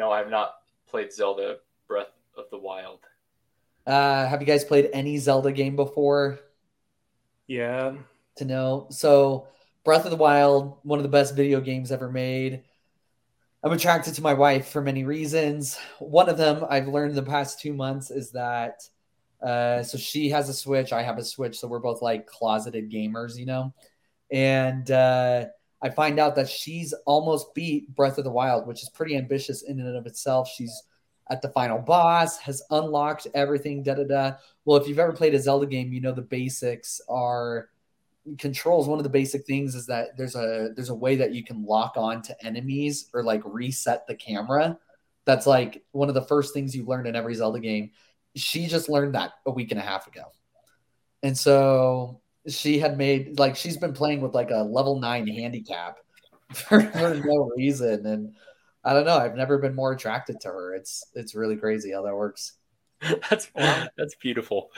No, I have not played Zelda Breath of the Wild. Uh, have you guys played any Zelda game before? Yeah. To know. So, Breath of the Wild, one of the best video games ever made. I'm attracted to my wife for many reasons. One of them I've learned in the past two months is that uh, so she has a Switch, I have a Switch, so we're both like closeted gamers, you know. And uh, I find out that she's almost beat Breath of the Wild, which is pretty ambitious in and of itself. She's at the final boss, has unlocked everything, da da da. Well, if you've ever played a Zelda game, you know the basics are controls. One of the basic things is that there's a there's a way that you can lock on to enemies or like reset the camera. That's like one of the first things you learn in every Zelda game. She just learned that a week and a half ago. And so she had made like she's been playing with like a level nine handicap for, for no reason. And I don't know. I've never been more attracted to her. It's it's really crazy how that works. that's that's beautiful.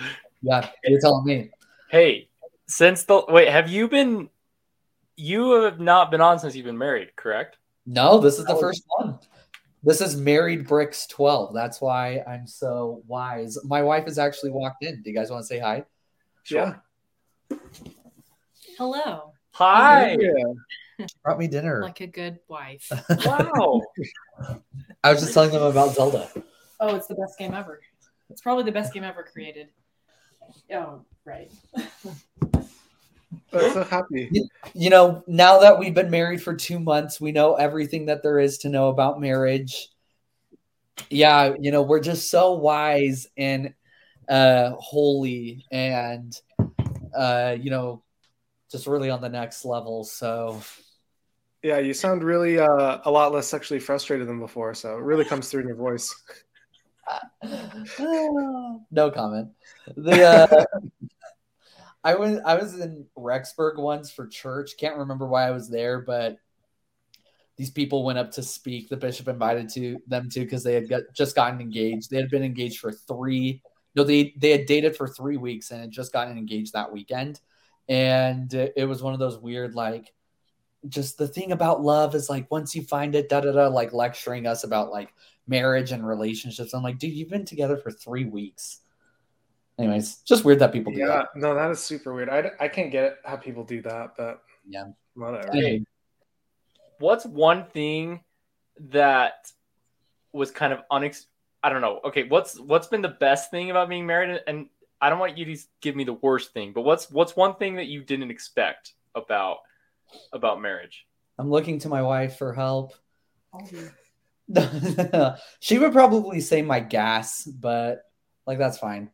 Yeah, you're telling me. Hey, since the wait, have you been? You have not been on since you've been married, correct? No, this is the first one. This is Married Bricks 12. That's why I'm so wise. My wife has actually walked in. Do you guys want to say hi? Sure. Yeah. Hello. Hi. Brought me dinner. Like a good wife. wow. I was just telling them about Zelda. Oh, it's the best game ever. It's probably the best game ever created. Oh, right. I'm so happy. You, you, know, now that we've been married for two months, we know everything that there is to know about marriage. Yeah, you know, we're just so wise and uh holy and uh, you know, just really on the next level. So yeah, you sound really uh, a lot less sexually frustrated than before. So it really comes through in your voice. no comment. The uh, I was I was in Rexburg once for church. Can't remember why I was there, but these people went up to speak. The bishop invited to them to because they had got, just gotten engaged. They had been engaged for three. No, they they had dated for three weeks and had just gotten engaged that weekend. And it was one of those weird like just the thing about love is like once you find it, da da da, like lecturing us about like marriage and relationships. I'm like, dude, you've been together for three weeks. Anyways, just weird that people do yeah, that. no, that is super weird. I, I can't get how people do that, but yeah, whatever. Hey, what's one thing that was kind of unex? I don't know. Okay, what's what's been the best thing about being married? And I don't want you to give me the worst thing, but what's what's one thing that you didn't expect about about marriage? I'm looking to my wife for help. she would probably say my gas, but like that's fine.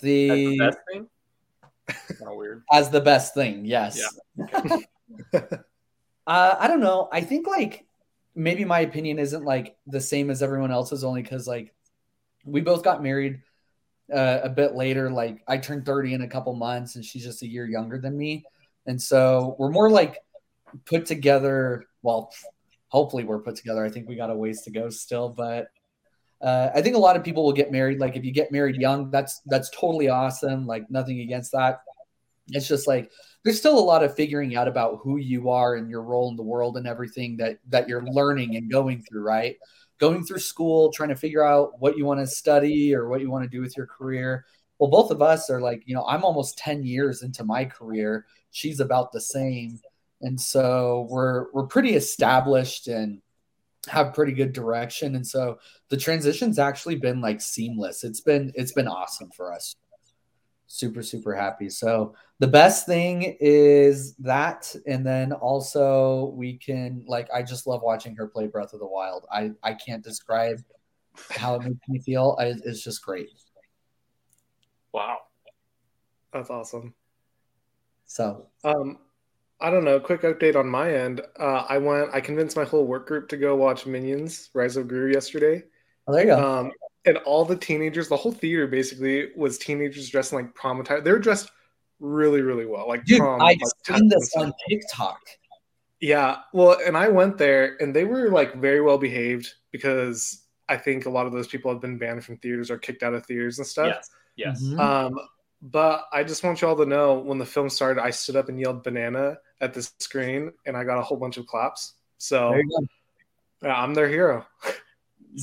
The, the best thing. kind of weird. As the best thing, yes. Yeah. uh, I don't know. I think like maybe my opinion isn't like the same as everyone else's, only because like we both got married uh, a bit later. Like I turned 30 in a couple months, and she's just a year younger than me, and so we're more like put together. Well, hopefully we're put together. I think we got a ways to go still, but uh, I think a lot of people will get married. Like if you get married young, that's that's totally awesome. Like nothing against that. It's just like there's still a lot of figuring out about who you are and your role in the world and everything that that you're learning and going through. Right, going through school, trying to figure out what you want to study or what you want to do with your career. Well, both of us are like, you know, I'm almost 10 years into my career. She's about the same. And so we're we're pretty established and have pretty good direction and so the transition's actually been like seamless it's been it's been awesome for us super super happy so the best thing is that and then also we can like i just love watching her play breath of the wild i i can't describe how it makes me feel I, it's just great wow that's awesome so um I don't know. Quick update on my end. Uh, I went. I convinced my whole work group to go watch Minions: Rise of Gru yesterday. Oh, there you go. Um, and all the teenagers, the whole theater basically was teenagers dressed in like prom attire. They were dressed really, really well. Like Dude, prom. I've like, seen this on TikTok. Yeah, well, and I went there, and they were like very well behaved because I think a lot of those people have been banned from theaters or kicked out of theaters and stuff. Yes. Yes. Mm-hmm. Um, but I just want you all to know when the film started, I stood up and yelled banana at the screen and I got a whole bunch of claps. So yeah, I'm their hero.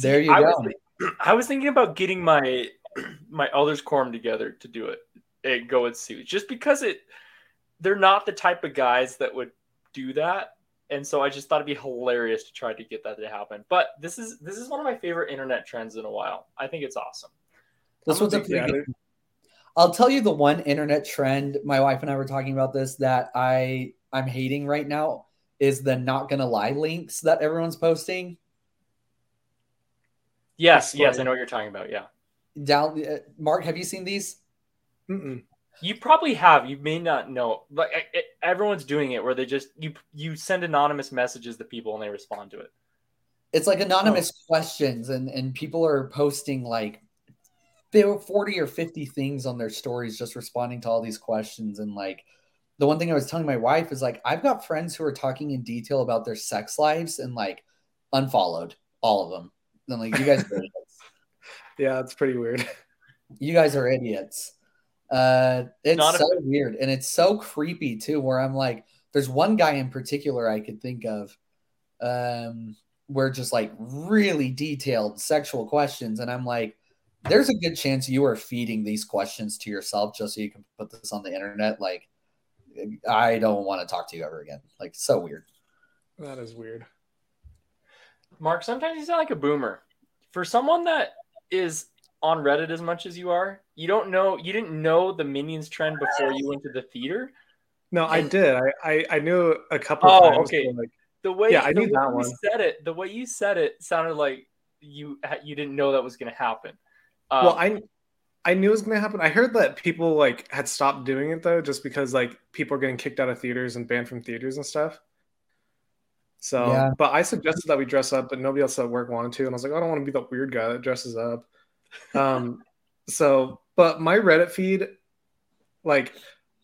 there you I go. was, thi- I was thinking about getting my my elders quorum together to do it and go and see just because it they're not the type of guys that would do that, and so I just thought it'd be hilarious to try to get that to happen. But this is this is one of my favorite internet trends in a while. I think it's awesome. This I'm one's a pretty good. I'll tell you the one internet trend. My wife and I were talking about this that I I'm hating right now is the not gonna lie links that everyone's posting. Yes, That's yes. I know what you're talking about. Yeah, Down, uh, Mark, have you seen these? Mm-mm. you probably have. You may not know. Like I- it, everyone's doing it, where they just you you send anonymous messages to people and they respond to it. It's like anonymous questions, and and people are posting like fif- forty or fifty things on their stories, just responding to all these questions. And like the one thing I was telling my wife is like I've got friends who are talking in detail about their sex lives and like unfollowed all of them. And like you guys, are idiots. Yeah, it's pretty weird. you guys are idiots. Uh, it's Not a- so weird and it's so creepy too. Where I'm like, there's one guy in particular I could think of, um, where just like really detailed sexual questions, and I'm like, there's a good chance you are feeding these questions to yourself just so you can put this on the internet. Like, I don't want to talk to you ever again. Like, so weird. That is weird. Mark, sometimes you sound like a boomer. For someone that is on Reddit as much as you are, you don't know you didn't know the minions trend before you went to the theater. No, I did. I, I I knew a couple Oh, times. okay. Like, The way Yeah, I knew that you one. said it, the way you said it sounded like you you didn't know that was going to happen. Um, well, I I knew it was gonna happen. I heard that people like had stopped doing it though, just because like people are getting kicked out of theaters and banned from theaters and stuff. So, Yeah. but I suggested that we dress up, but nobody else at work wanted to, and I was like, I don't want to be the weird guy that dresses up. Um, so, but my Reddit feed, like,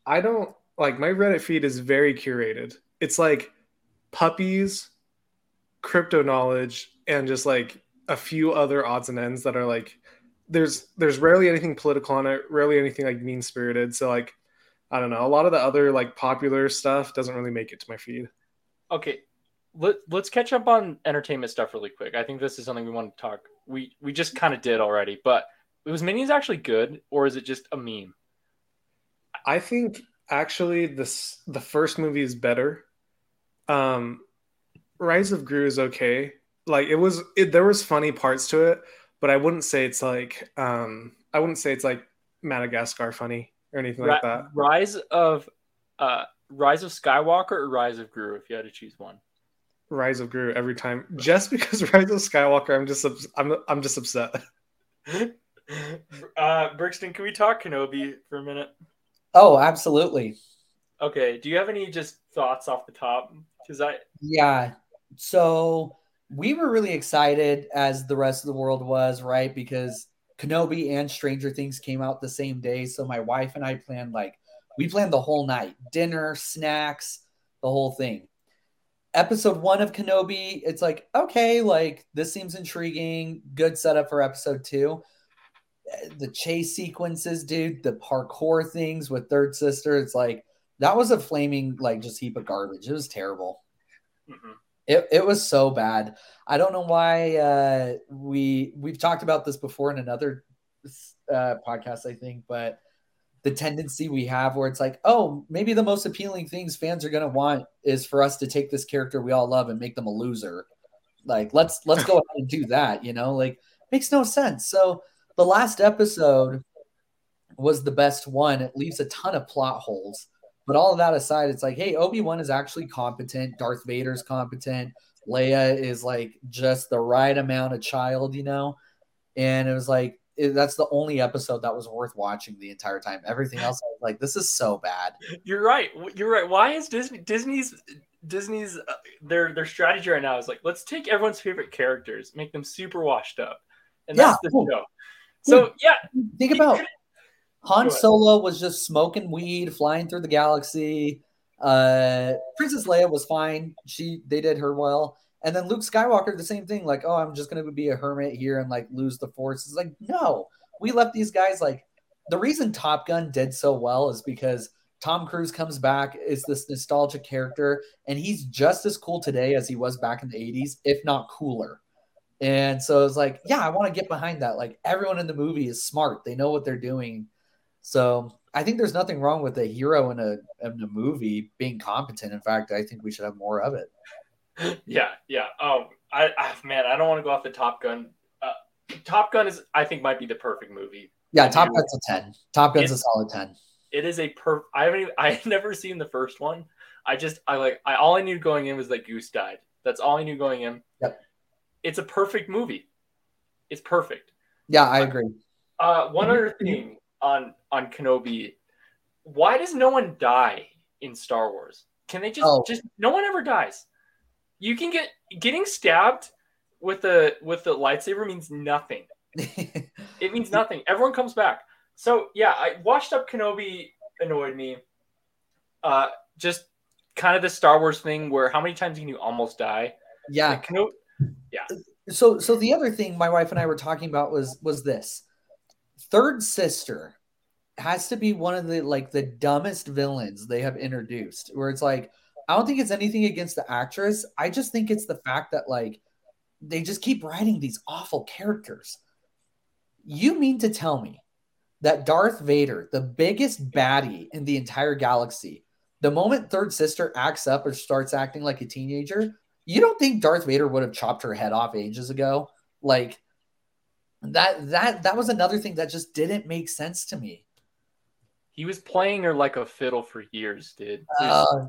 I don't like my Reddit feed is very curated. It's like puppies, crypto knowledge, and just like a few other odds and ends that are like there's there's rarely anything political on it, rarely anything like mean spirited. So like I don't know, a lot of the other like popular stuff doesn't really make it to my feed. okay, let, let's catch up on entertainment stuff really quick. I think this is something we want to talk. We we just kind of did already, but was minions actually good or is it just a meme? I think actually this the first movie is better. Um Rise of Gru is okay. Like it was it, there was funny parts to it, but I wouldn't say it's like um I wouldn't say it's like Madagascar funny or anything like that. Rise of uh Rise of Skywalker or Rise of Gru if you had to choose one. Rise of Gru every time. Just because Rise of Skywalker, I'm just I'm I'm just upset. uh Brixton, can we talk Kenobi for a minute? Oh, absolutely. Okay, do you have any just thoughts off the top? Because I Yeah. So we were really excited as the rest of the world was, right? Because Kenobi and Stranger Things came out the same day. So my wife and I planned like we planned the whole night, dinner, snacks, the whole thing. Episode one of Kenobi, it's like, okay, like this seems intriguing. Good setup for episode two. The chase sequences, dude, the parkour things with Third Sister, it's like that was a flaming, like just heap of garbage. It was terrible. Mhm. It, it was so bad. I don't know why uh, we we've talked about this before in another uh, podcast, I think, but the tendency we have where it's like, oh, maybe the most appealing things fans are gonna want is for us to take this character we all love and make them a loser. Like let's let's go ahead and do that. You know, like makes no sense. So the last episode was the best one. It leaves a ton of plot holes. But all of that aside, it's like, hey, Obi Wan is actually competent. Darth Vader's competent. Leia is like just the right amount of child, you know. And it was like it, that's the only episode that was worth watching the entire time. Everything else, I was like, this is so bad. You're right. You're right. Why is Disney Disney's Disney's uh, their their strategy right now is like let's take everyone's favorite characters, make them super washed up, and that's Yeah. the show. So yeah, Think about Han Solo was just smoking weed, flying through the galaxy. Uh, Princess Leia was fine. She they did her well. And then Luke Skywalker, the same thing. Like, oh, I'm just gonna be a hermit here and like lose the Force. It's like, no, we left these guys like. The reason Top Gun did so well is because Tom Cruise comes back is this nostalgic character, and he's just as cool today as he was back in the '80s, if not cooler. And so it's like, yeah, I want to get behind that. Like everyone in the movie is smart. They know what they're doing. So I think there's nothing wrong with a hero in a in a movie being competent. In fact, I think we should have more of it. Yeah, yeah. Um, I, I man, I don't want to go off the Top Gun. Uh, Top Gun is, I think, might be the perfect movie. Yeah, Top. Gun's a ten. Top Gun's It- a solid ten. It is a per. I haven't. Even, I've never seen the first one. I just, I like, I all I knew going in was that Goose died. That's all I knew going in. Yep. It's a perfect movie. It's perfect. Yeah, I agree. Uh, one other thing on on Kenobi, why does no one die in Star Wars? Can they just Oh. just no one ever dies? You can get getting stabbed with the with the lightsaber means nothing. It means nothing. Everyone comes back. So yeah, I washed up Kenobi annoyed me. Uh, just kind of the Star Wars thing where how many times can you almost die? yeah. Like, Kenobi, so so the other thing my wife and I were talking about was was this third sister has to be one of the like the dumbest villains they have introduced where it's like I don't think it's anything against the actress I just think it's the fact that like they just keep writing these awful characters you mean to tell me that Darth Vader the biggest baddie in the entire galaxy the moment third sister acts up or starts acting like a teenager you don't think Darth Vader would have chopped her head off ages ago? Like that that that was another thing that just didn't make sense to me. he was playing her like a fiddle for years, dude. Uh,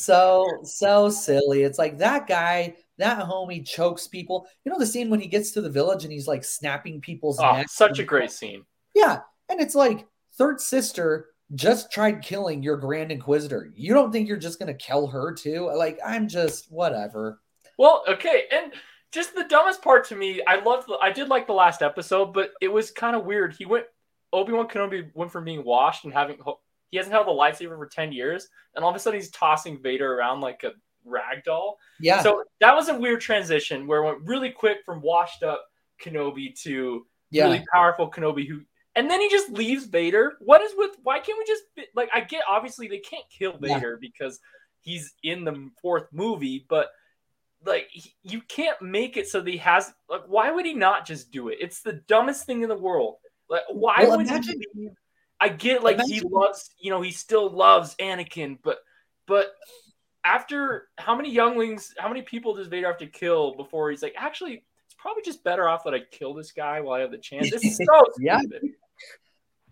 so so silly. It's like that guy, that homie chokes people. You know the scene when he gets to the village and he's like snapping people's oh, necks? such a great scene. Yeah, and it's like third sister just tried killing your grand inquisitor. You don't think you're just gonna kill her too? Like I'm just whatever. Well, okay, and just the dumbest part to me, I loved. The, I did like the last episode, but it was kind of weird. He went Obi Wan Kenobi went from being washed and having he hasn't held a lightsaber for ten years, and all of a sudden he's tossing Vader around like a rag doll. Yeah, So that was a weird transition where it went really quick from washed up Kenobi to yeah. really powerful Kenobi who. And then he just leaves Vader. What is with? Why can't we just like? I get obviously they can't kill Yeah. Vader because he's in the fourth movie, but like he- you can't make it so that he has like. Why would he not just do it? It's the dumbest thing in the world. Like why Well, would imagine- he? leave- I get like he loves you know he still loves Anakin, but but after how many younglings, how many people does Vader have to kill before he's like actually? It's probably just better off that I kill this guy while I have the chance. This is so Yeah. stupid.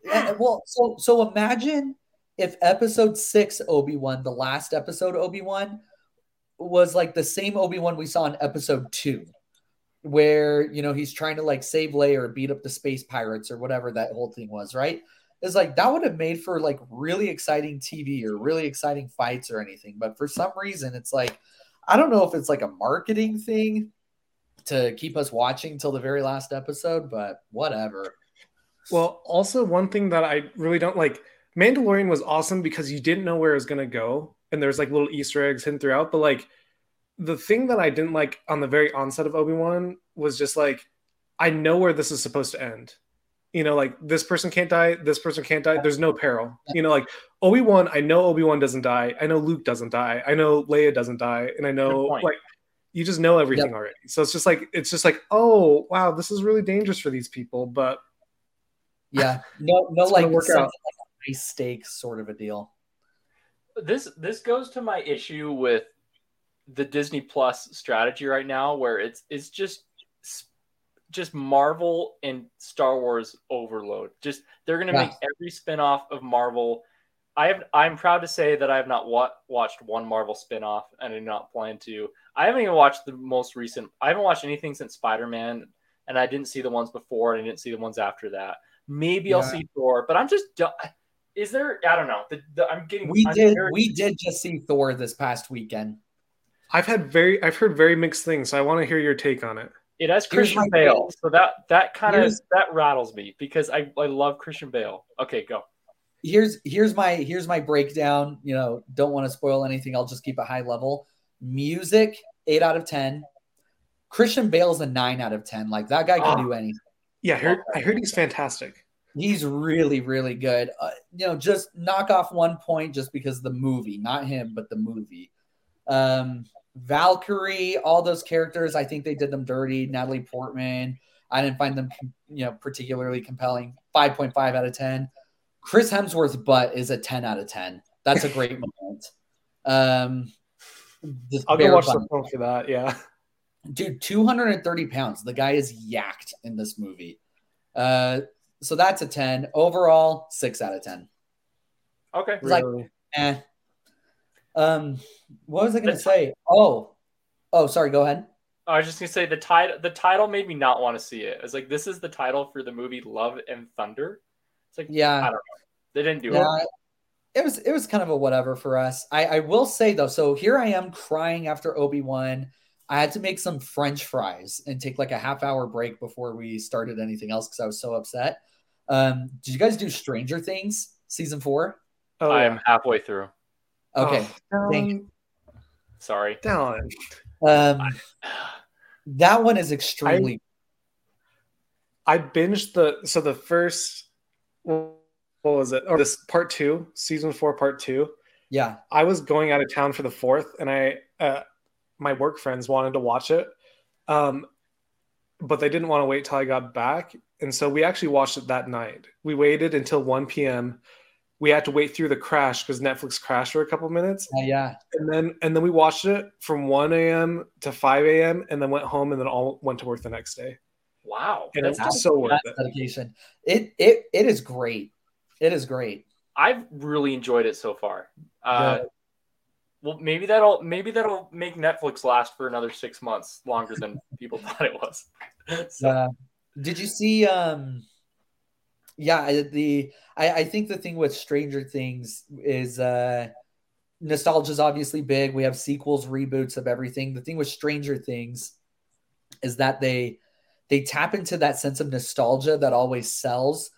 Yeah, well, so so imagine if episode six Obi Wan, the last episode Obi Wan, was like the same Obi Wan we saw in episode two, where you know he's trying to like save Leia or beat up the space pirates or whatever that whole thing was, right? It's like that would have made for like really exciting TV or really exciting fights or anything, but for some reason it's like I don't know if it's like a marketing thing to keep us watching till the very last episode, but whatever. Well, also one thing that I really don't like Mandalorian was awesome because you didn't know where it was gonna go, and there's like little Easter eggs hidden throughout. But like the thing that I didn't like on the very onset of Obi Wan was just like I know where this is supposed to end. You know, like this person can't die, this person can't die. There's no peril. You know, like Obi Wan, I know Obi Wan doesn't die. I know Luke doesn't die. I know Leia doesn't die, and I know like you just know everything already. So it's just like it's just like oh wow, this is really dangerous for these people, but Yeah, no, no, It's gonna like work out. like a high stakes sort of a deal. this this goes to my issue with the Disney Plus strategy right now, where it's it's just just Marvel and Star Wars overload. Just they're gonna Yeah. make every spinoff of Marvel. I have I'm proud to say that I have not wa- watched one Marvel spinoff and I do not plan to. I haven't even watched the most recent. I haven't watched anything since Spider Man, and I didn't see the ones before, and I didn't see the ones after that. Maybe I'll see Thor, but I'm just. du- Is there? I don't know. The, the, I'm getting. We I'm did, very- we did just see Thor this past weekend. I've had very I've heard very mixed things, so I want to hear your take on it. It has Christian Bale, thing. so that that kind of that rattles me because I I love Christian Bale. Okay, go. Here's here's my here's my breakdown. You know, don't want to spoil anything. I'll just keep it high level. Music, eight out of ten. Christian Bale's a nine out of ten. Like that guy can Ah. do anything. Yeah, I heard I heard he's fantastic. He's really, really good. Uh, you know, just knock off one point just because the movie, not him, but the movie. Um, Valkyrie, all those characters, I think they did them dirty. Natalie Portman, I didn't find them, you know, particularly compelling. 5.5 out of 10. Chris Hemsworth's butt is a 10 out of 10. That's a great moment. Um, I'll go watch the film for that. Yeah. dude 230 pounds the guy is yacked in this movie uh so that's a 10 overall 6 out of 10 Okay. It's like- Really. eh. Um what was i gonna The ti- say oh oh sorry go ahead I was just gonna say the title. The title made me not want to see it. It's like this is the title for the movie Love and Thunder. It's like I yeah don't know. They didn't do yeah it. it was it was kind of a whatever for us i i will say though so here i am crying after obi-wan i had to make some french fries and take like a half hour break before we started anything else because i was so upset um did you guys do stranger things season four Oh, I yeah. am halfway through. Okay Oh, Sorry. down. Um, that one is extremely. I binged the so the first what was it? Or this part two, season four, part two. yeah, I was going out of town for the fourth, and I uh, my work friends wanted to watch it, um, but they didn't want to wait till I got back, and so we actually watched it that night. We waited until one p.m. We had to wait through the crash because Netflix crashed for a couple minutes, uh, yeah. and then and then we watched it from one a.m. to five a.m. and then went home and then all went to work the next day. Wow. And That's it's just so worth it. dedication. It it it is great. It is great. I've really enjoyed it so far. Uh, Good. well, maybe that'll maybe that'll make Netflix last for another six months longer than people thought it was. So, Uh, did you see? Um, yeah, I- the I, I think the thing with Stranger Things is uh, nostalgia is obviously big. We have sequels, reboots of everything. The thing with Stranger Things is that they they tap into that sense of nostalgia that always sells,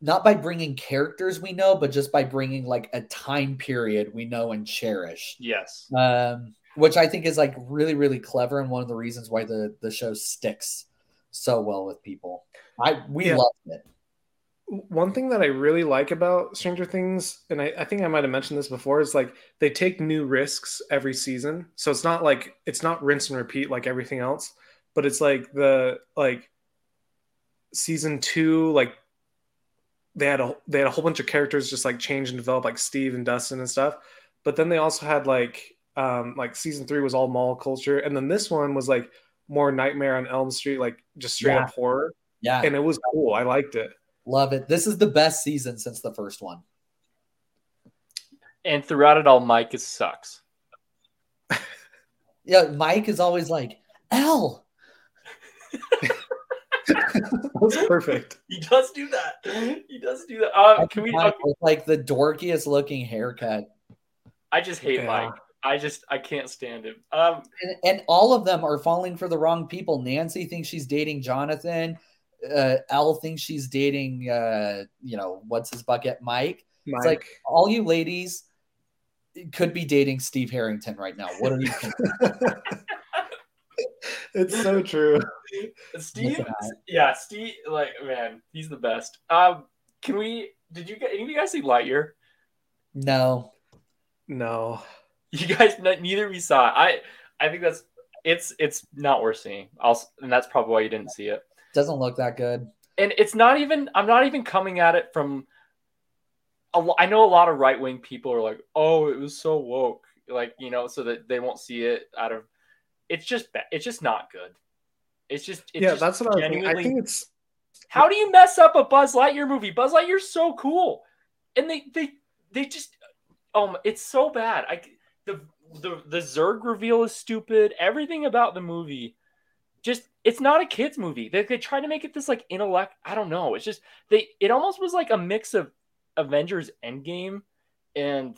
not by bringing characters we know, but just by bringing like a time period we know and cherish yes. um, which I think is like really, really clever and one of the reasons why the the show sticks so well with people. I we Yeah. loved it. One thing that I really like about Stranger Things, and I, I think I might have mentioned this before, is like they take new risks every season. So it's not like it's not rinse and repeat like everything else, but it's like the like season two, like they had a they had a whole bunch of characters just like change and develop, like Steve and Dustin and stuff. But then they also had like um like season three was all mall culture, and then this one was like more Nightmare on Elm Street, like just straight Yeah. up horror, Yeah, and it was cool. I liked it. Love it. This is the best season since the first one. And throughout it all, Mike is sucks. Yeah, Mike is always like L. That's perfect. He does do that. He does do that. Uh, can we? Mike with like the dorkiest looking haircut, I just hate Yeah. Mike. I just I can't stand him. Um, and, and all of them are falling for the wrong people. Nancy thinks she's dating Jonathan. Uh, El thinks she's dating, uh, you know, what's his bucket, Mike. Mike. It's like all you ladies could be dating Steve Harrington right now. What are you thinking? it's so true. Steve, Look at that. yeah, Steve, like man, he's the best. Um, can we? Did you get any of you guys see Lightyear? No. No. You guys, neither of you saw it. I, I think that's it's it's not worth seeing. I'll, and that's probably why you didn't see it. Doesn't look that good. and it's not even i'm not even coming at it from a lo- i know a lot of right-wing people are like oh it was so woke like you know so that they won't see it out of it's just ba- it's just not good. It's just it's yeah, just that's what I was thinking. I think it's how do you mess up a buzz lightyear movie? Buzz lightyear's so cool. And they they they just um it's so bad. I the the the Zurg reveal is stupid. Everything about the movie just it's not a kids movie. They, they try to make it this like intellect i don't know. It's just they it almost was like a mix of avengers endgame and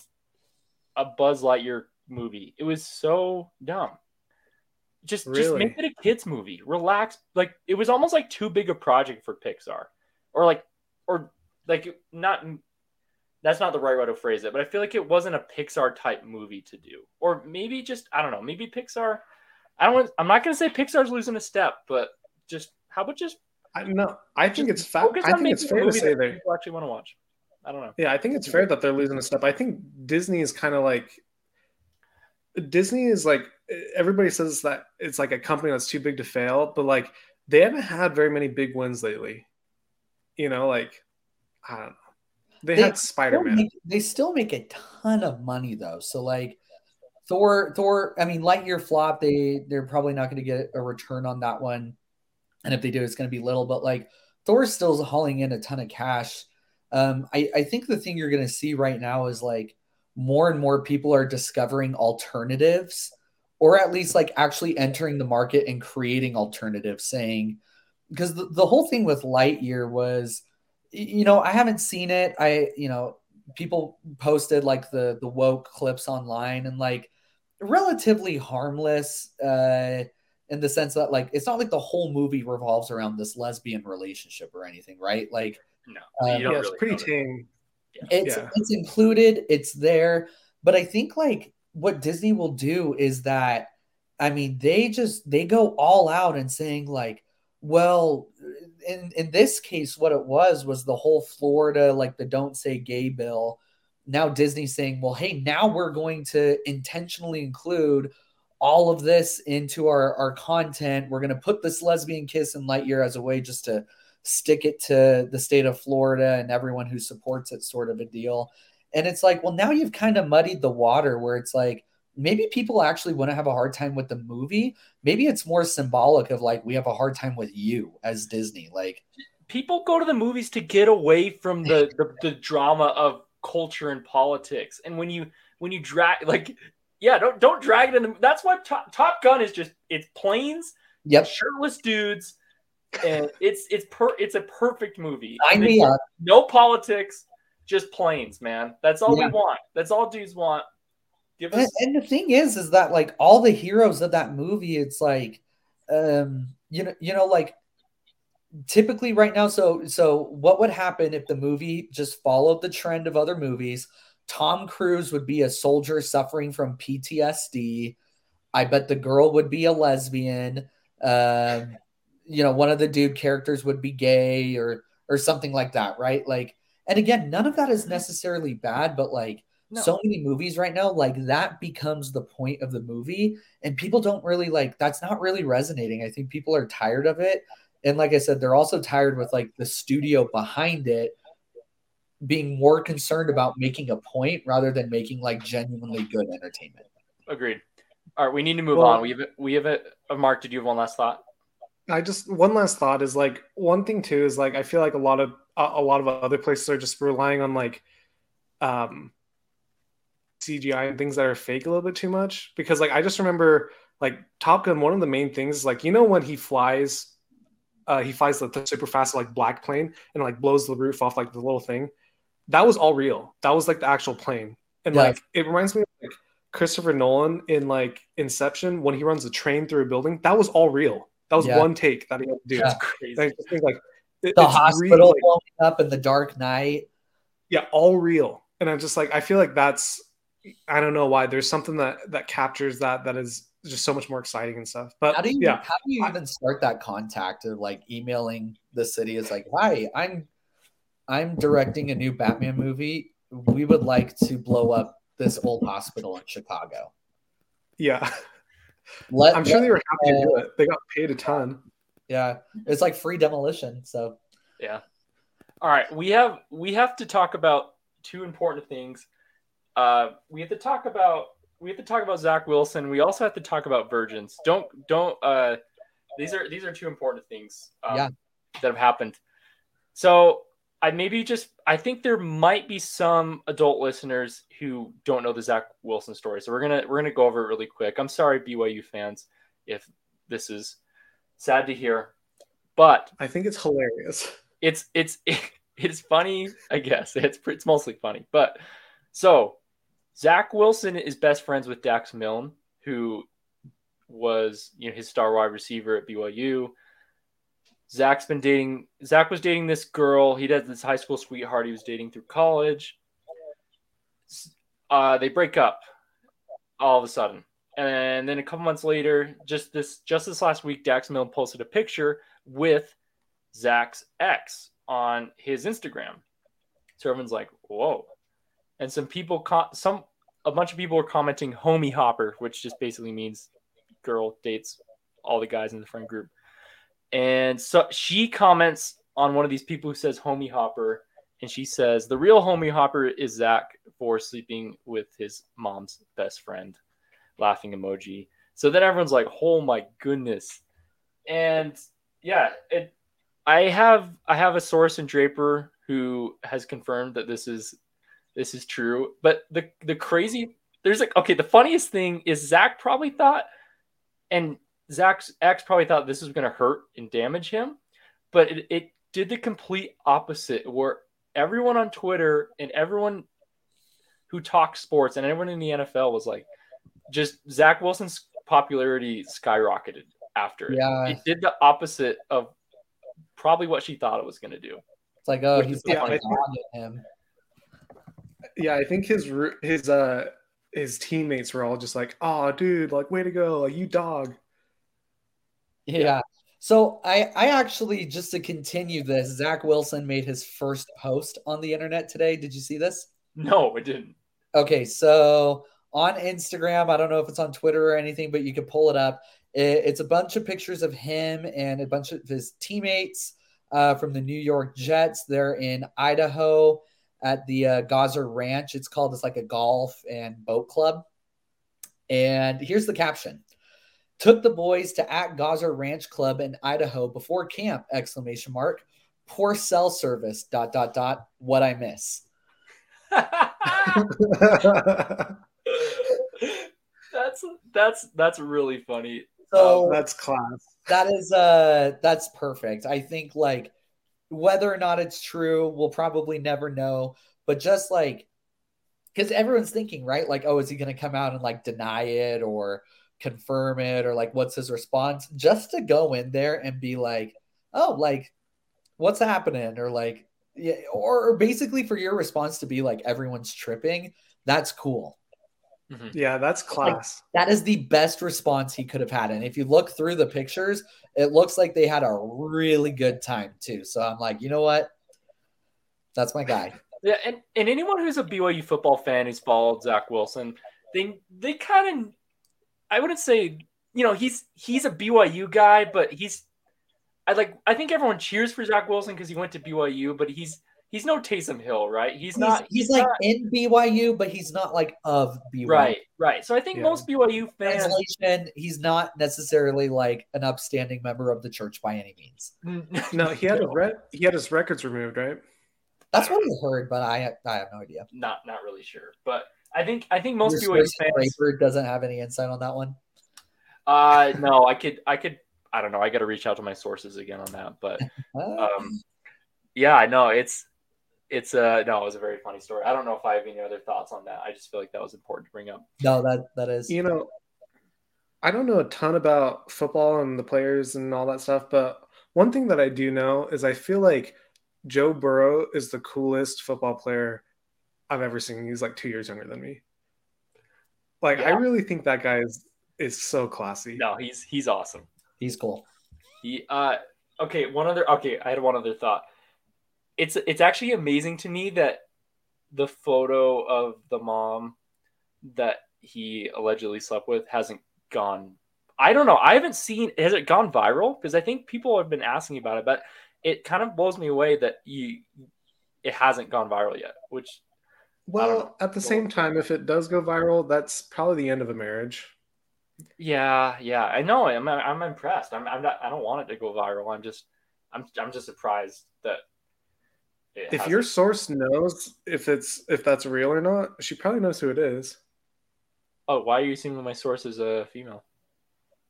a buzz lightyear movie. It was so dumb. Just just make it a kids movie. Relax. Like it was almost like too big a project for pixar. Or like or like not that's not the right way to phrase it but i feel like it wasn't a pixar type movie to do. Or maybe just i don't know maybe pixar i don't want i'm not going to say pixar's losing a step but just how about just I no, I think it's fa- focus I on think it's making a fair to say they people actually want to watch i don't know Yeah, I think it's fair that they're losing a step. I think Disney is kind of like Disney is like everybody says that it's like a company that's too big to fail, but like they haven't had very many big wins lately. You know, like I don't know. They, They had Spider Man. they still make a ton of money though. So like Thor, Thor. I mean, Lightyear flop. They they're probably not going to get a return on that one, and if they do, it's going to be little. But like Thor's still hauling in a ton of cash. Um, I I think the thing you're going to see right now is like more and more people are discovering alternatives, or at least like actually entering the market and creating alternatives, saying because the, the whole thing with Lightyear was you know i haven't seen it i you know people posted like the the woke clips online and like relatively harmless uh in the sense that like it's not like the whole movie revolves around this lesbian relationship or anything right like No, Um, you don't Yeah, it's really pretty know that. tame. it's Yeah. it's included it's there but i think like what disney will do is that i mean they just they go all out and saying like well in in this case what it was was the whole florida like the don't say gay bill now disney's saying well hey now we're going to intentionally include all of this into our our content we're going to put this lesbian kiss in lightyear as a way just to stick it to the state of Florida and everyone who supports it, sort of a deal. And it's like, well, now you've kind of muddied the water where it's like, maybe people actually want to have a hard time with the movie. Maybe it's more symbolic of like, we have a hard time with you as Disney. Like, people go to the movies to get away from the, the the drama of culture and politics. And when you when you drag like yeah don't don't drag it in the that's why top, top gun is just it's planes yep, shirtless dudes and it's it's per it's a perfect movie. Sign And me up. no politics just planes man. That's all Yeah. we want. That's all dudes want. Give And, and the thing is, is that like all the heroes of that movie, it's like, um, you know, you know, like typically right now. So, so what would happen if the movie just followed the trend of other movies? Tom Cruise would be a soldier suffering from PTSD. I bet the girl would be a lesbian. Um, you know, one of the dude characters would be gay or or something like that, right? Like, and again, none of that is necessarily bad, but like No. so many movies right now, like that becomes the point of the movie, and people don't really like that's not really resonating. I think people are tired of it. And like I said, they're also tired with like the studio behind it being more concerned about making a point rather than making like genuinely good entertainment. agreed. All right we need to move Well- on. We have we have a uh, mark did you have one last thought? I just one last thought is like one thing too is like I feel like a lot of a, a lot of other places are just relying on like um CGI and things that are fake a little bit too much. Because like I just remember like Top Gun one of the main things is like you know when he flies uh he flies the, the super fast like black plane and like blows the roof off like the little thing that was all real that was like the actual plane and Yeah. like it reminds me of like Christopher Nolan in like Inception when he runs a train through a building that was all real that was Yeah. one take that he had to do Yeah. that's crazy I just think like it- The it's hospital real, like, blowing up in the Dark Knight. yeah, all real. And I'm just like, I feel like that's, I don't know why. There's something that that captures that that is just so much more exciting and stuff. But How do you yeah, how do you even start that contact of like emailing the city? is like, hi, I'm I'm directing a new Batman movie. We would like to blow up this old hospital in Chicago. yeah, Let I'm sure they were happy to uh, do it. They got paid a ton. yeah, it's like free demolition. So Yeah. All right, we have we have to talk about two important things. Uh, we have to talk about we have to talk about Zach Wilson. We also have to talk about virgins. Don't don't. Uh, these are these are two important things. Um, Yeah. That have happened. So I maybe just I think there might be some adult listeners who don't know the Zach Wilson story. So we're gonna we're gonna go over it really quick. I'm sorry, BYU fans, if this is sad to hear, but I think it's hilarious. it's it's it's funny, I guess. It's it's mostly funny. But so Zach Wilson is best friends with Dax Milne, who was you know his star wide receiver at BYU. Zach's been dating. Zach was dating this girl. He had this high school sweetheart he was dating through college. Uh, they break up all of a sudden, and then a couple months later, just this just this last week, Dax Milne posted a picture with Zach's ex on his Instagram. So everyone's like, "Whoa!" And some people, some a bunch of people were commenting "homie hopper," which just basically means girl dates all the guys in the friend group, and so she comments on one of these people who says homie hopper, and she says the real homie hopper is Zach for sleeping with his mom's best friend, laughing emoji. So then everyone's like, oh my goodness, and yeah, it. I have I have a source in Draper who has confirmed that this is this is true. But the the crazy there's like okay, the funniest thing is Zach probably thought, and Zach's ex probably thought this was going to hurt and damage him, but it, it did the complete opposite. Where everyone on Twitter and everyone who talks sports and everyone in the NFL was like, just Zach Wilson's popularity skyrocketed after it. Yeah. It did the opposite of probably what she thought it was going to do. It's like, oh, he's is got funny. a dog in him. Yeah, I think his his uh his teammates were all just like, "Oh, dude, like way to go, like you dog." Yeah. So I I actually just to continue this, Zach Wilson made his first post on the internet today. Did you see this? No, I didn't. Okay, so on Instagram, I don't know if it's on Twitter or anything, but you can pull it up. It- it's a bunch of pictures of him and a bunch of his teammates uh, from the New York Jets. They're in Idaho at the uh, Gozzer Ranch. It's called it's like a golf and boat club. And here's the caption: Took the boys to at Gozzer Ranch Club in Idaho before camp! Exclamation mark. Poor cell service. Dot dot dot. What I miss. that's that's that's really funny. So That's class. that is uh that's perfect i think like whether or not it's true we'll probably never know. But just like because everyone's thinking right? Like oh is he going to come out and like deny it or confirm it or like what's his response? Just to go in there and be like oh like what's happening? Or like yeah or, or basically for your response to be like everyone's tripping that's cool Mm-hmm. Yeah, that's class. that is the best response he could have had. And if you look through the pictures, it looks like they had a really good time too. So I'm like, you know what? That's my guy. Yeah, and, and anyone who's a BYU football fan who's followed Zach Wilson, they they kind of I wouldn't say you know he's he's a BYU guy, but he's I like I think everyone cheers for Zach Wilson because he went to BYU, but he's he's no Taysom Hill, right? He's, He's, not. he's, like not- in BYU, but he's not like of BYU. right, right. So I think Yeah. most BYU fans. Translation, he's not necessarily like an upstanding member of the church by any means. No, he had his re- he had his records removed, right? That's what I heard, but I I have no idea. not not really sure, but I think I think most Your BYU fans. Draper doesn't have any insight on that one. Uh, no, I could I could I don't know. I got to reach out to my sources again on that, but um, yeah, I know it's it's uh no, it was a very funny story. I don't know if I have any other thoughts on that. I just feel like that was important to bring up. no, that that is. You know, I don't know a ton about football and the players and all that stuff, but one thing that I do know is I feel like Joe Burrow is the coolest football player I've ever seen. He's like two years younger than me. Like I really think that guy is is so classy. No, he's he's awesome. He's cool. He uh okay, one other okay, I had one other thought. It's it's actually amazing to me that the photo of the mom that he allegedly slept with hasn't gone I don't know. I haven't seen has it gone viral because I think people have been asking about it, but it kind of blows me away that you it hasn't gone viral yet, which I don't know. Well, at the same time, if it does go viral, that's probably the end of a marriage. yeah, yeah, I know. I'm I'm impressed. I'm I'm not I don't want it to go viral. I'm just I'm I'm just surprised that If hasn't. your source knows if it's if that's real or not, she probably knows who it is. Oh, why are you assuming my source is a female?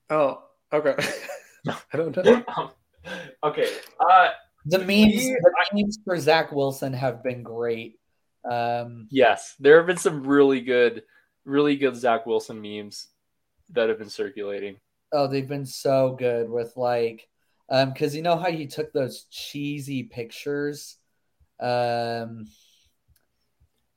Oh, okay. I don't know. okay. Uh, The memes, Me, the memes for Zach Wilson have been great. Um, yes, there have been some really good, really good Zach Wilson memes that have been circulating. oh, they've been so good with like, um, because you know how he took those cheesy pictures. Um,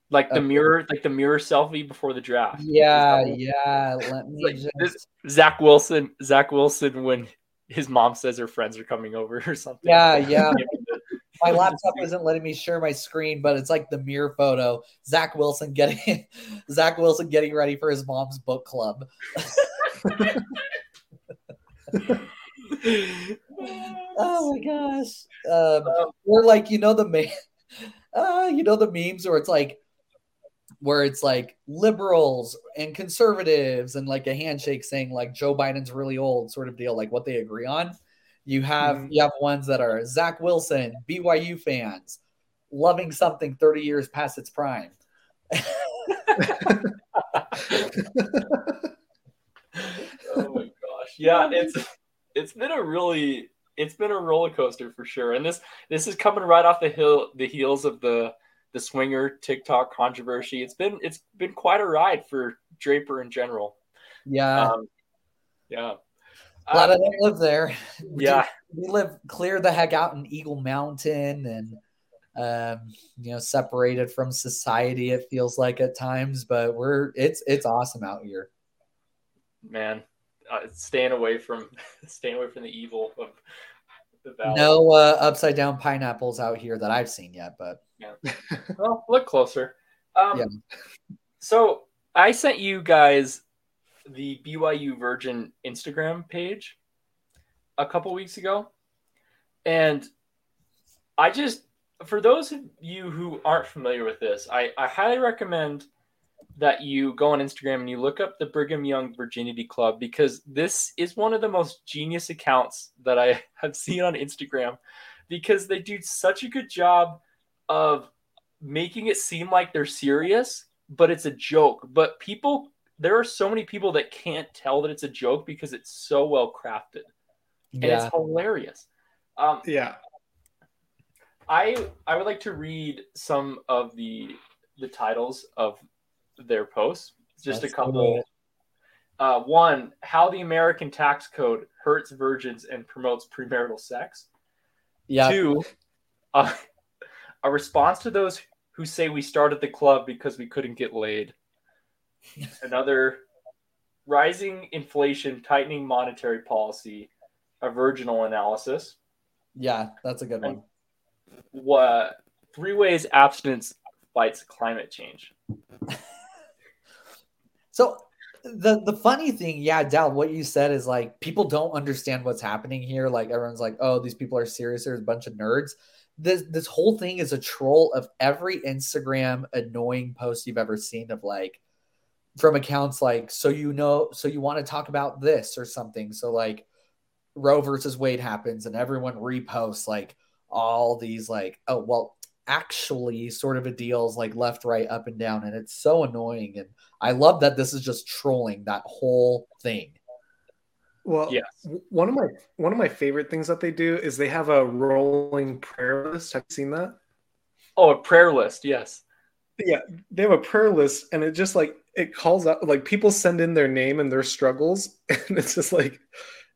Like the Okay. mirror, like the mirror selfie before the draft. yeah, yeah. Let me Like, just. Zach Wilson, Zach Wilson, when his mom says her friends are coming over or something. Yeah, yeah. My laptop isn't letting me share my screen, but it's like the mirror photo. Zach Wilson getting Zach Wilson getting ready for his mom's book club. Oh my gosh. Um, or like you know the me- uh, you know the memes where it's like where it's like liberals and conservatives and like a handshake saying like Joe Biden's really old sort of deal, like what they agree on. You have Mhm. you have ones that are Zach Wilson, BYU fans, loving something 30 years past its prime. oh my gosh yeah it's it's been a really it's been a roller coaster for sure and this this is coming right off the hill the heels of the the swinger tiktok controversy it's been it's been quite a ride for draper in general Yeah. um, yeah Glad I Uh, don't live there. yeah we live clear the heck out in Eagle Mountain and um, you know separated from society. It feels like at times, but we're it's it's awesome out here. man uh, staying away from staying away from the evil of the valley No uh, upside down pineapples out here that I've seen yet, but Well, look closer. Um, Yeah. So I sent you guys the BYU Virgin Instagram page a couple weeks ago, and I just, for those of you who aren't familiar with this, I, I highly recommend that you go on Instagram and you look up the Brigham Young Virginity Club because this is one of the most genius accounts that I have seen on Instagram because they do such a good job of making it seem like they're serious, but it's a joke. But people, there are so many people that can't tell that it's a joke because it's so well crafted and it's hilarious. Um, yeah. I I would like to read some of the the titles of their posts. Just Let's a couple. it. Uh, one, how the American tax code hurts virgins and promotes premarital sex. yeah, Two, uh, a response to those who say we started the club because we couldn't get laid. Another, rising inflation, tightening monetary policy, a virginal analysis. yeah. That's a good one. What three ways abstinence fights climate change? So the the funny thing, yeah, Dal, what you said is like people don't understand what's happening here. Like everyone's like, oh, these people are serious. There's a bunch of nerds. This this whole thing is a troll of every Instagram annoying post you've ever seen of like from accounts like so you know so you want to talk about this or something. So like Roe versus Wade happens and everyone reposts like all these like oh well actually sort of a deals like left right up and down and it's so annoying and I love that this is just trolling that whole thing. Well, Yes. one of my one of my favorite things that they do is they have a rolling prayer list. Have you seen that? Oh, a prayer list. Yes. Yeah, they have a prayer list, and it just like it calls out like people send in their name and their struggles, and it's just like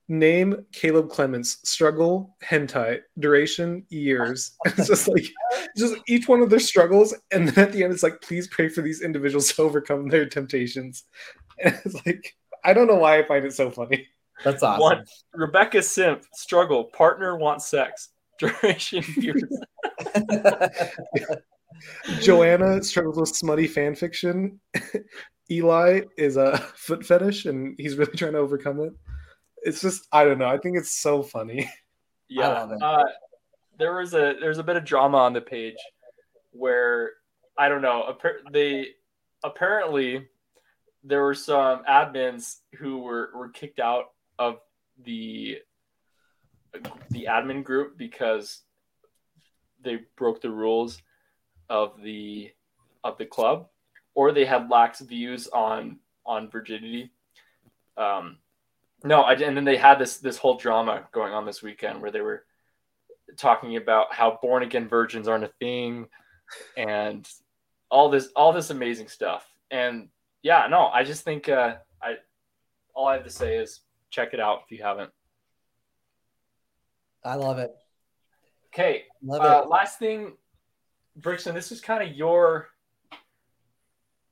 name Caleb Clements, struggle hentai, duration years. It's just like just each one of their struggles, and then at the end it's like please pray for these individuals to overcome their temptations. And it's like I don't know why I find it so funny. That's awesome. One, Rebecca Simp, struggle, partner wants sex, duration years. Joanna struggles with smutty fan fiction. Eli is a foot fetish, and he's really trying to overcome it. It's just I don't know. I think it's so funny. Yeah. Uh, there was a there's a bit of drama on the page where I don't know. appar- They apparently there were some admins who were were kicked out of the the admin group because they broke the rules of the of the club or they had lax views on on virginity um no I, and then they had this this whole drama going on this weekend where they were talking about how born again virgins aren't a thing and all this all this amazing stuff and yeah no i just think uh i all i have to say is check it out if you haven't I love it. okay Love uh, it. last thing brixton this is kind of your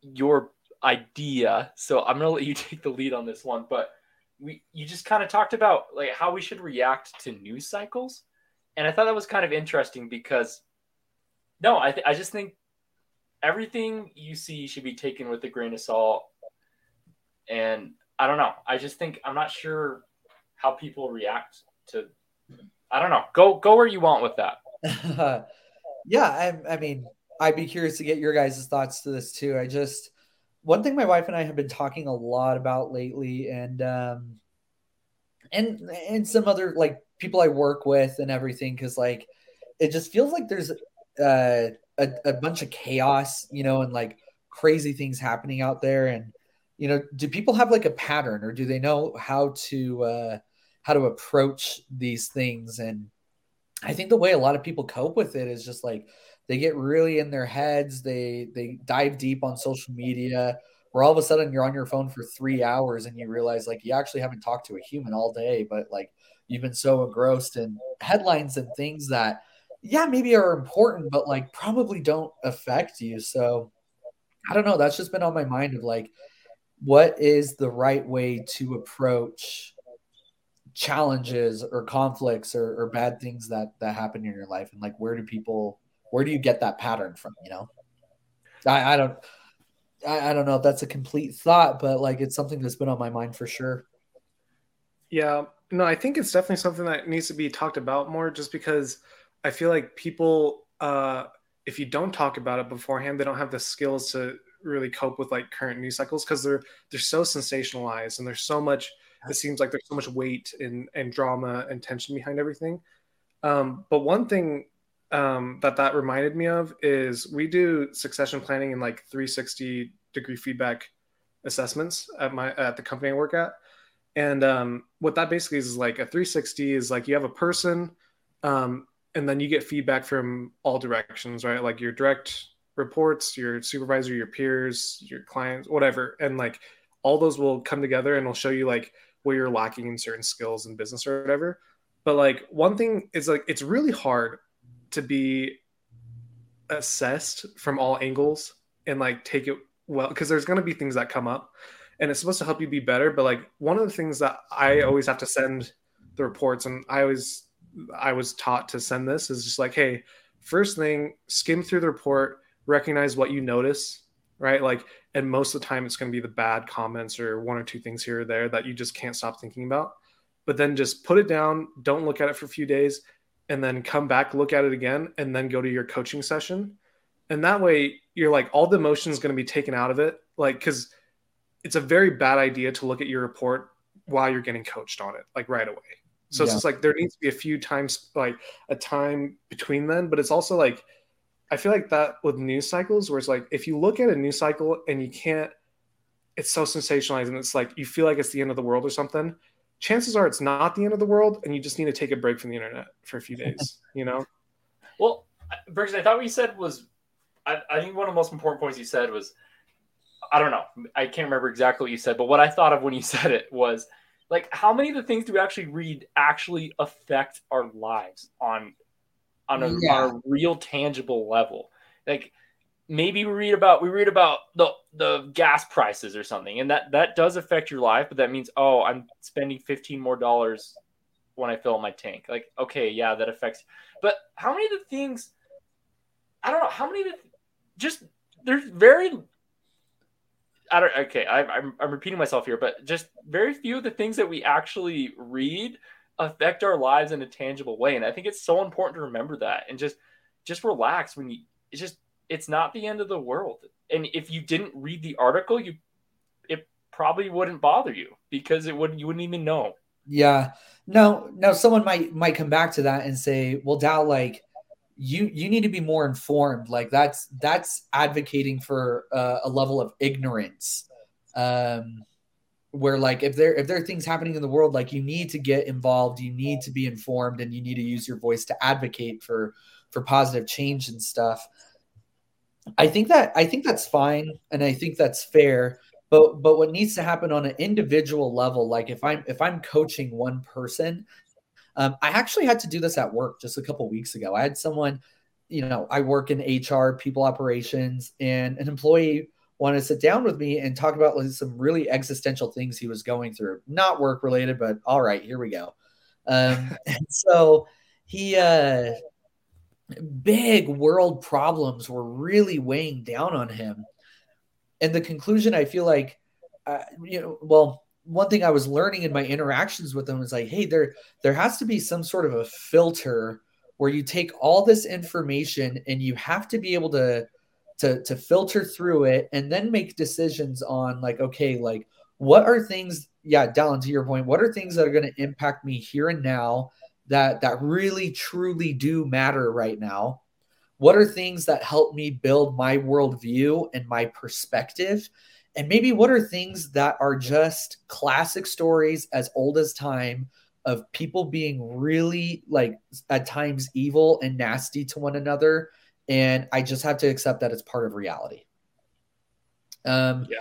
your idea so i'm gonna let you take the lead on this one but we you just kind of talked about like how we should react to news cycles and i thought that was kind of interesting because no i, th- I just think everything you see should be taken with a grain of salt and i don't know i just think i'm not sure how people react to. I don't know. Go go where you want with that. yeah, I, I mean, I'd be curious to get your guys' thoughts to this too. I just one thing my wife and I have been talking a lot about lately, and um, and and some other like people I work with and everything, because like it just feels like there's uh, a a bunch of chaos, you know, and like crazy things happening out there, and you know, do people have like a pattern, or do they know how to uh, how to approach these things? And I think the way a lot of people cope with it is just like they get really in their heads they they dive deep on social media where all of a sudden you're on your phone for three hours and you realize like you actually haven't talked to a human all day but like you've been so engrossed in headlines and things that yeah maybe are important but like probably don't affect you. So i don't know that's just been on my mind of like what is the right way to approach challenges or conflicts or, or bad things that that happen in your life and like where do people where do you get that pattern from? You know, I, I don't, I, I don't know if that's a complete thought, but like it's something that's been on my mind for sure. Yeah, no, I think it's definitely something that needs to be talked about more, just because I feel like people, uh, if you don't talk about it beforehand, they don't have the skills to really cope with like current news cycles because they're they're so sensationalized and there's so much. It seems like there's so much weight and and drama and tension behind everything. Um, but one thing um, that that reminded me of is we do succession planning and like 360 degree feedback assessments at my at the company I work at. And um, what that basically is, is like a 360 is like you have a person, um, and then you get feedback from all directions, right? Like your direct reports, your supervisor, your peers, your clients, whatever, and like all those will come together and will show you like where you're lacking in certain skills in business or whatever. But like one thing is like it's really hard to be assessed from all angles and like take it well because there's going to be things that come up and it's supposed to help you be better but like one of the things that i always have to send the reports and i always i was taught to send this is just like hey first thing skim through the report recognize what you notice right like and most of the time it's going to be the bad comments or one or two things here or there that you just can't stop thinking about but then just put it down don't look at it for a few days and then come back, look at it again, and then go to your coaching session. And that way, you're like, all the emotion is going to be taken out of it. Like, because it's a very bad idea to look at your report while you're getting coached on it, like right away. So yeah. it's just like there needs to be a few times, like a time between them. But it's also like, I feel like that with news cycles, where it's like, if you look at a news cycle and you can't, it's so sensationalized and it's like you feel like it's the end of the world or something chances are it's not the end of the world and you just need to take a break from the internet for a few days you know? Well Brixton, i thought what you said was I, I, think one of the most important points you said was i don't know i can't remember exactly what you said but what i thought of when you said it was like how many of the things do we actually read actually affect our lives on on a, yeah. on a real tangible level like maybe we read about we read about the the gas prices or something and that that does affect your life but that means oh i'm spending 15 more dollars when i fill my tank like okay yeah that affects but how many of the things i don't know how many of the just there's very i don't okay I, I'm, I'm repeating myself here but just very few of the things that we actually read affect our lives in a tangible way and i think it's so important to remember that and just just relax when you it's just it's not the end of the world. And if you didn't read the article, you it probably wouldn't bother you because it wouldn't you wouldn't even know. Yeah. No, no, someone might might come back to that and say, well, Dow, like you you need to be more informed. Like that's that's advocating for uh, a level of ignorance. Um where like if there if there are things happening in the world like you need to get involved you need to be informed and you need to use your voice to advocate for for positive change and stuff I think that I think that's fine and I think that's fair. But but what needs to happen on an individual level, like if I'm if I'm coaching one person, um, I actually had to do this at work just a couple weeks ago. I had someone, you know, I work in HR, people operations, and an employee wanted to sit down with me and talk about like, some really existential things he was going through, not work related, but all right, here we go. Um, and so he uh big world problems were really weighing down on him. And the conclusion, I feel like, uh, you know, well, one thing I was learning in my interactions with them was like, hey, there there has to be some sort of a filter where you take all this information and you have to be able to to to filter through it and then make decisions on like, okay, like what are things, yeah, Dallin, to your point, what are things that are going to impact me here and now that that really truly do matter right now? What are things that help me build my worldview and my perspective? And maybe what are things that are just classic stories as old as time of people being really like at times evil and nasty to one another and i just have to accept that it's part of reality um yeah.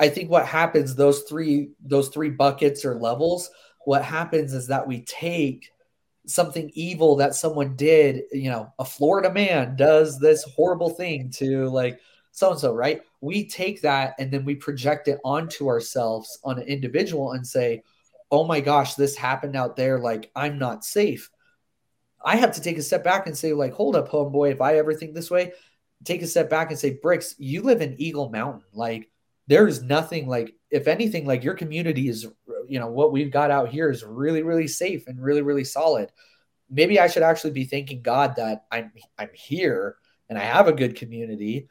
I, I think what happens those three those three buckets or levels what happens is that we take something evil that someone did you know a florida man does this horrible thing to like so and so right we take that and then we project it onto ourselves on an individual and say oh my gosh, this happened out there. Like, I'm not safe. I have to take a step back and say, like, hold up, homeboy. If I ever think this way, take a step back and say, Bricks, you live in Eagle Mountain. Like, there's nothing like, if anything, like your community is, you know, what we've got out here is really, really safe and really, really solid. Maybe I should actually be thanking God that I'm I'm here and I have a good community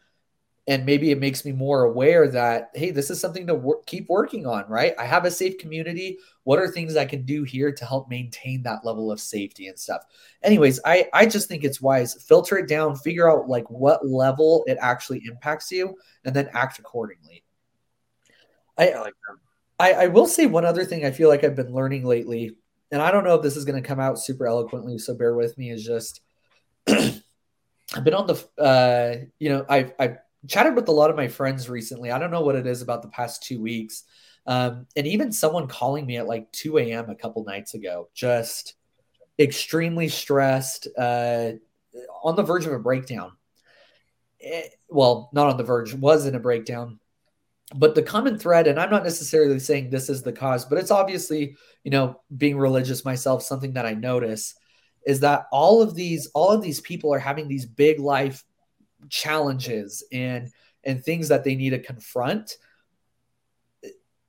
and maybe it makes me more aware that hey this is something to wor- keep working on right? I have a safe community. What are things i can do here to help maintain that level of safety and stuff? Anyways i i just think it's wise. Filter it down. Figure out like what level it actually impacts you and then act accordingly. I, I like that. I, I will say one other thing i feel like i've been learning lately and i don't know if this is going to come out super eloquently so bear with me is just I've been on the, uh, you know, I've, I've chatted with a lot of my friends recently. I don't know what it is about the past two weeks. Um, and even someone calling me at like 2 a.m. a couple nights ago, just extremely stressed, uh, on the verge of a breakdown. It, eh, well, not on the verge, was in a breakdown. But the common thread, and I'm not necessarily saying this is the cause, but it's obviously, you know, being religious myself, something that I notice is that all of these, all of these people are having these big life challenges and and things that they need to confront.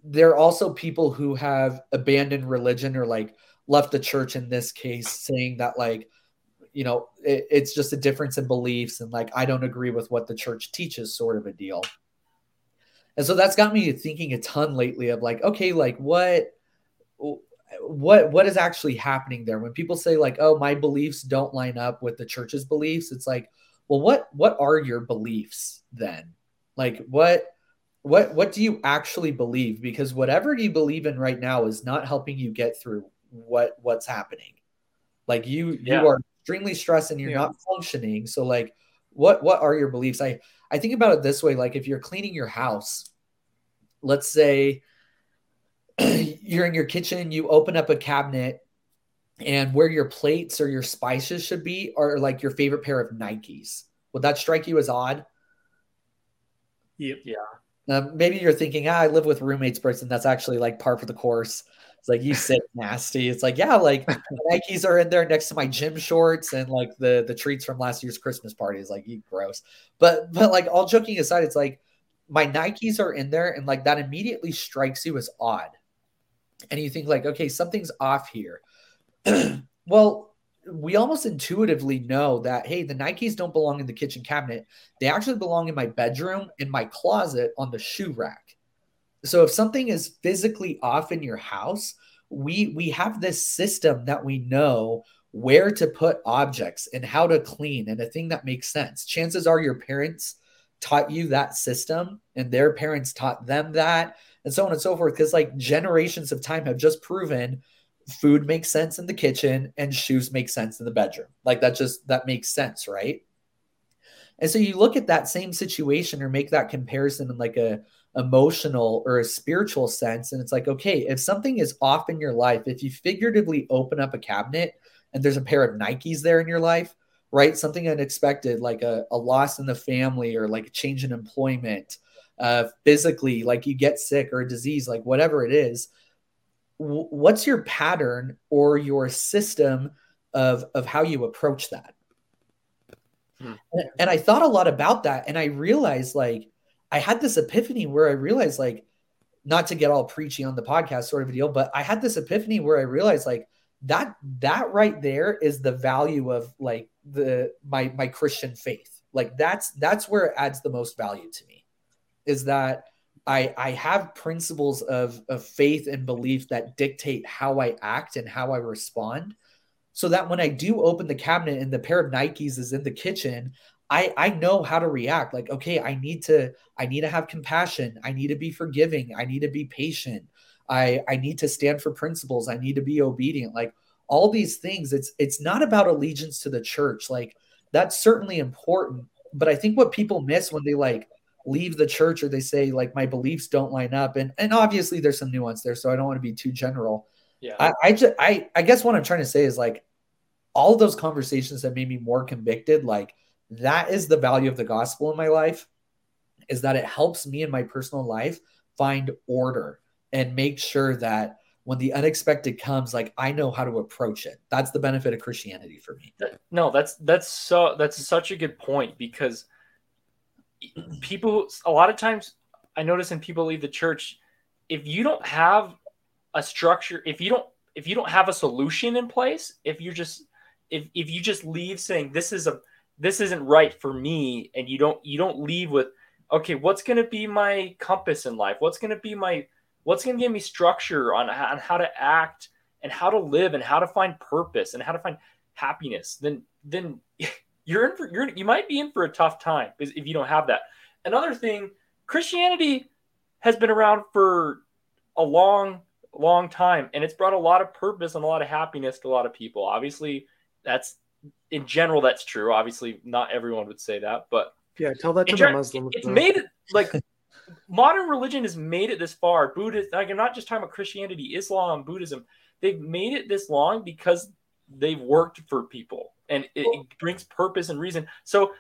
There are also people who have abandoned religion or like left the church in this case saying that like you know it, it's just a difference in beliefs and like i don't agree with what the church teaches sort of a deal. And so that's got me thinking a ton lately of like okay like what what what is actually happening there? When people say like oh my beliefs don't line up with the church's beliefs it's like well what what are your beliefs then? Like what what what do you actually believe? Because whatever you believe in right now is not helping you get through what what's happening. Like you yeah. you are extremely stressed and you're yeah. not functioning. So like what what are your beliefs? I i think about it this way like if you're cleaning your house let's say you're in your kitchen you open up a cabinet and where your plates or your spices should be are like your favorite pair of Nikes. Would that strike you as odd? Yep. Yeah. Um, maybe you're thinking, ah, I live with roommates, person. That's actually like par for the course. It's like you sit nasty. It's like, yeah, like Nikes are in there next to my gym shorts and like the the treats from last year's Christmas party is like you gross. But but like all joking aside, it's like my Nikes are in there and like that immediately strikes you as odd. And you think like, okay, something's off here. well, we almost intuitively know that hey, the Nikes don't belong in the kitchen cabinet. They actually belong in my bedroom, in my closet, on the shoe rack. So if something is physically off in your house, we we have this system that we know where to put objects and how to clean and a thing that makes sense. Chances are your parents taught you that system and their parents taught them that and so on and so forth because like generations of time have just proven food makes sense in the kitchen and shoes make sense in the bedroom. Like that just that makes sense, right? And so you look at that same situation or make that comparison in like a emotional or a spiritual sense and it's like okay, if something is off in your life, if you figuratively open up a cabinet and there's a pair of Nikes there in your life, right? Something unexpected like a, a loss in the family or like a change in employment, uh, physically, like you get sick or a disease, like whatever it is, what's your pattern or your system of of how you approach that hmm. and i thought a lot about that and i realized like i had this epiphany where i realized like not to get all preachy on the podcast sort of a deal, but I had this epiphany where I realized like that that right there is the value of like the my my Christian faith. Like that's that's where it adds the most value to me. Is that I I have principles of of faith and belief that dictate how I act and how I respond. So that when I do open the cabinet and the pair of Nikes is in the kitchen, I I know how to react. Like, okay, I need to I need to have compassion. I need to be forgiving. I need to be patient. I I need to stand for principles. I need to be obedient. Like all these things. It's it's not about allegiance to the church. Like that's certainly important, but I think what people miss when they like leave the church or they say like my beliefs don't line up and and obviously there's some nuance there so i don't want to be too general. Yeah. i i just i i guess what i'm trying to say is like all those conversations that made me more convicted like that is the value of the gospel in my life is that it helps me in my personal life find order and make sure that when the unexpected comes like i know how to approach it. That's the benefit of christianity for me. No that's that's so that's such a good point because people a lot of times i notice when people leave the church if you don't have a structure if you don't if you don't have a solution in place if you're just if if you just leave saying this is a this isn't right for me and you don't you don't leave with okay what's going to be my compass in life? What's going to be my what's going to give me structure on, on how to act and how to live and how to find purpose and how to find happiness? Then then you're in for you're you might be in for a tough time because if you don't have that. Another thing christianity has been around for a long long time and it's brought a lot of purpose and a lot of happiness to a lot of people. Obviously that's in general that's true. Obviously not everyone would say that but Yeah, tell that to the Muslims. it's though. made it like modern religion has made it this far. Buddhist like i'm not just talking about christianity islam buddhism. They've made it this long because they've worked for people and it, it brings purpose and reason. So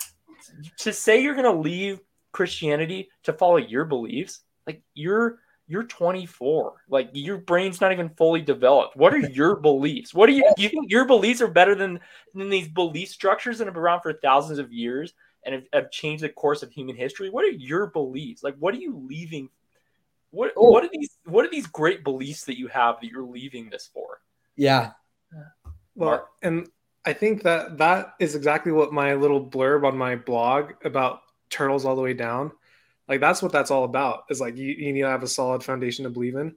to say you're going to leave christianity to follow your beliefs like you're you're 24 like your brain's not even fully developed. What are your beliefs? What do you do you think your beliefs are better than than these belief structures that have been around for thousands of years and have, have changed the course of human history? What are your beliefs? Like what are you leaving what Oh. what are these what are these great beliefs that you have that you're leaving this for? Yeah. Well, Mark? and I think that that is exactly what my little blurb on my blog about turtles all the way down, like that's what that's all about. Is like you, you need to have a solid foundation to believe in.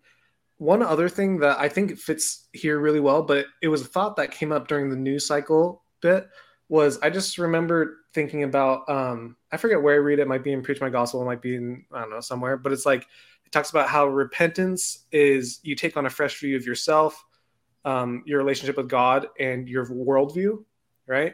One other thing that I think fits here really well, but it was a thought that came up during the news cycle bit was I just remember thinking about um I forget where I read it, it might be in Preach My Gospel, it might be in I don't know somewhere, but it's like it talks about how repentance is you take on a fresh view of yourself, um, your relationship with God, and your worldview, right?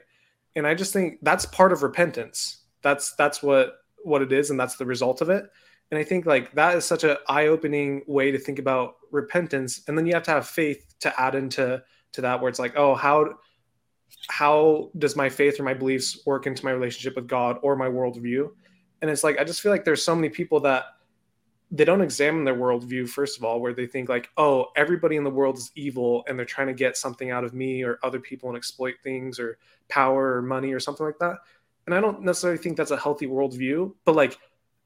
And I just think that's part of repentance. That's that's what what it is, and that's the result of it. And I think like that is such an eye-opening way to think about repentance. And then you have to have faith to add into to that, where it's like, oh, how how does my faith or my beliefs work into my relationship with God or my worldview? And it's like I just feel like there's so many people that they don't examine their worldview first of all, where they think like, oh, everybody in the world is evil and they're trying to get something out of me or other people and exploit things or power or money or something like that. And I don't necessarily think that's a healthy worldview, but like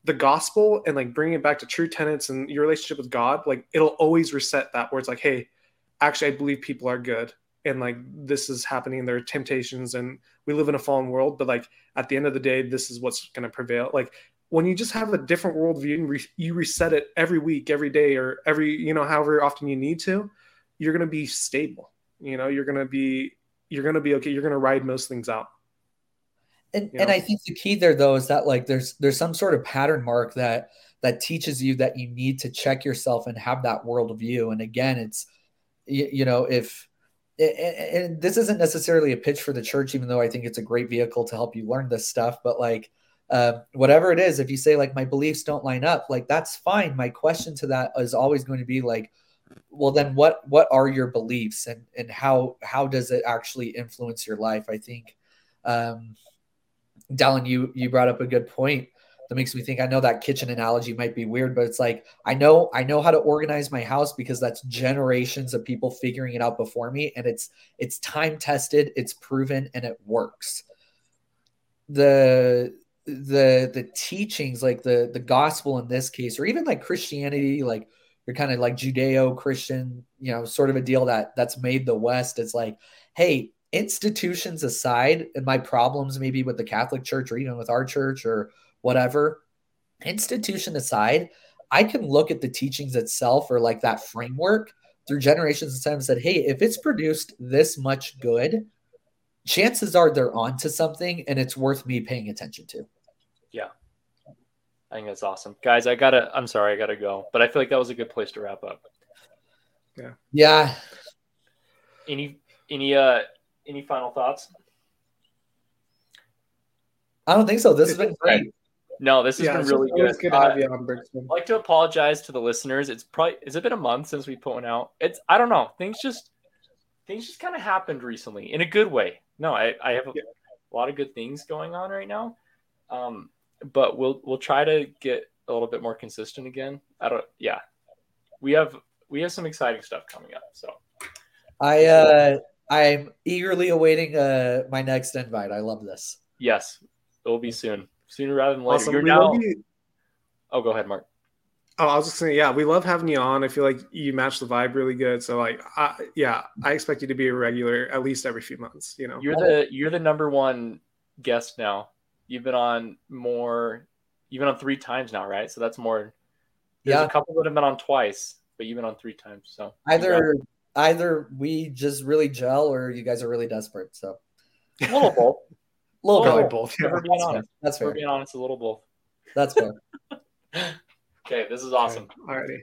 the gospel and like bringing it back to true tenets and your relationship with God, like it'll always reset that where it's like, hey, actually, I believe people are good and like this is happening. There are temptations and we live in a fallen world, but like at the end of the day, this is what's going to prevail. Like when you just have a different worldview and re- you reset it every week, every day, or every, you know, however often you need to, you're going to be stable. You know, you're going to be, you're going to be okay. You're going to ride most things out. and You and? I think the key there though is that like there's there's some sort of pattern mark that that teaches you that you need to check yourself and have that worldview. And again, it's you, you know if and this isn't necessarily a pitch for the church, even though I think it's a great vehicle to help you learn this stuff. But like uh, whatever it is, if you say like my beliefs don't line up, like that's fine. My question to that is always going to be like, well then what what are your beliefs and and how how does it actually influence your life? I think um Dallin, you you brought up a good point that makes me think I know that kitchen analogy might be weird, but it's like I know I know how to organize my house because that's generations of people figuring it out before me and it's it's time tested, it's proven and it works. The the the teachings, like the the gospel in this case, or even like Christianity, like you're kind of like Judeo Christian, you know, sort of a deal that that's made the West. It's like, hey, institutions aside, and my problems maybe with the Catholic Church or even with our church or whatever, institution aside, I can look at the teachings itself or like that framework through generations of time and said, hey, if it's produced this much good, chances are they're onto something and it's worth me paying attention to. Yeah. I think that's awesome. Guys, I gotta I'm sorry, I gotta go. But I feel like that was a good place to wrap up. Yeah. Yeah. Any any uh any final thoughts? I don't think so. This has been great. No, this has yeah, been really good. good to have Uh, you on, Brixton. I'd like to apologize to the listeners. It's probably has it been a month since we put one out? It's I don't know. Things just things just kind of happened recently in a good way. No, I, I have a, Yeah. a lot of good things going on right now. Um, but we'll we'll try to get a little bit more consistent again. I don't yeah. We have we have some exciting stuff coming up. So I uh I'm eagerly awaiting uh my next invite. I love this. yes, it will be soon. Sooner rather than later. Awesome. You're We now you- Oh, go ahead, Mark. Oh, I was just saying, yeah, we love having you on. I feel like you match the vibe really good. So, like, I, yeah, I expect you to be a regular at least every few months. You know, You're the you're the number one guest now. You've been on more. You've been on three times now, right? So that's more. There's Yeah. a couple that have been on twice, but you've been on three times. So Either either we just really gel or you guys are really desperate. So a little both. a little probably bit. both. If we're being That's fair. honest. That's If we're fair. being honest, a little both. That's fair. Okay, this is awesome. Alrighty.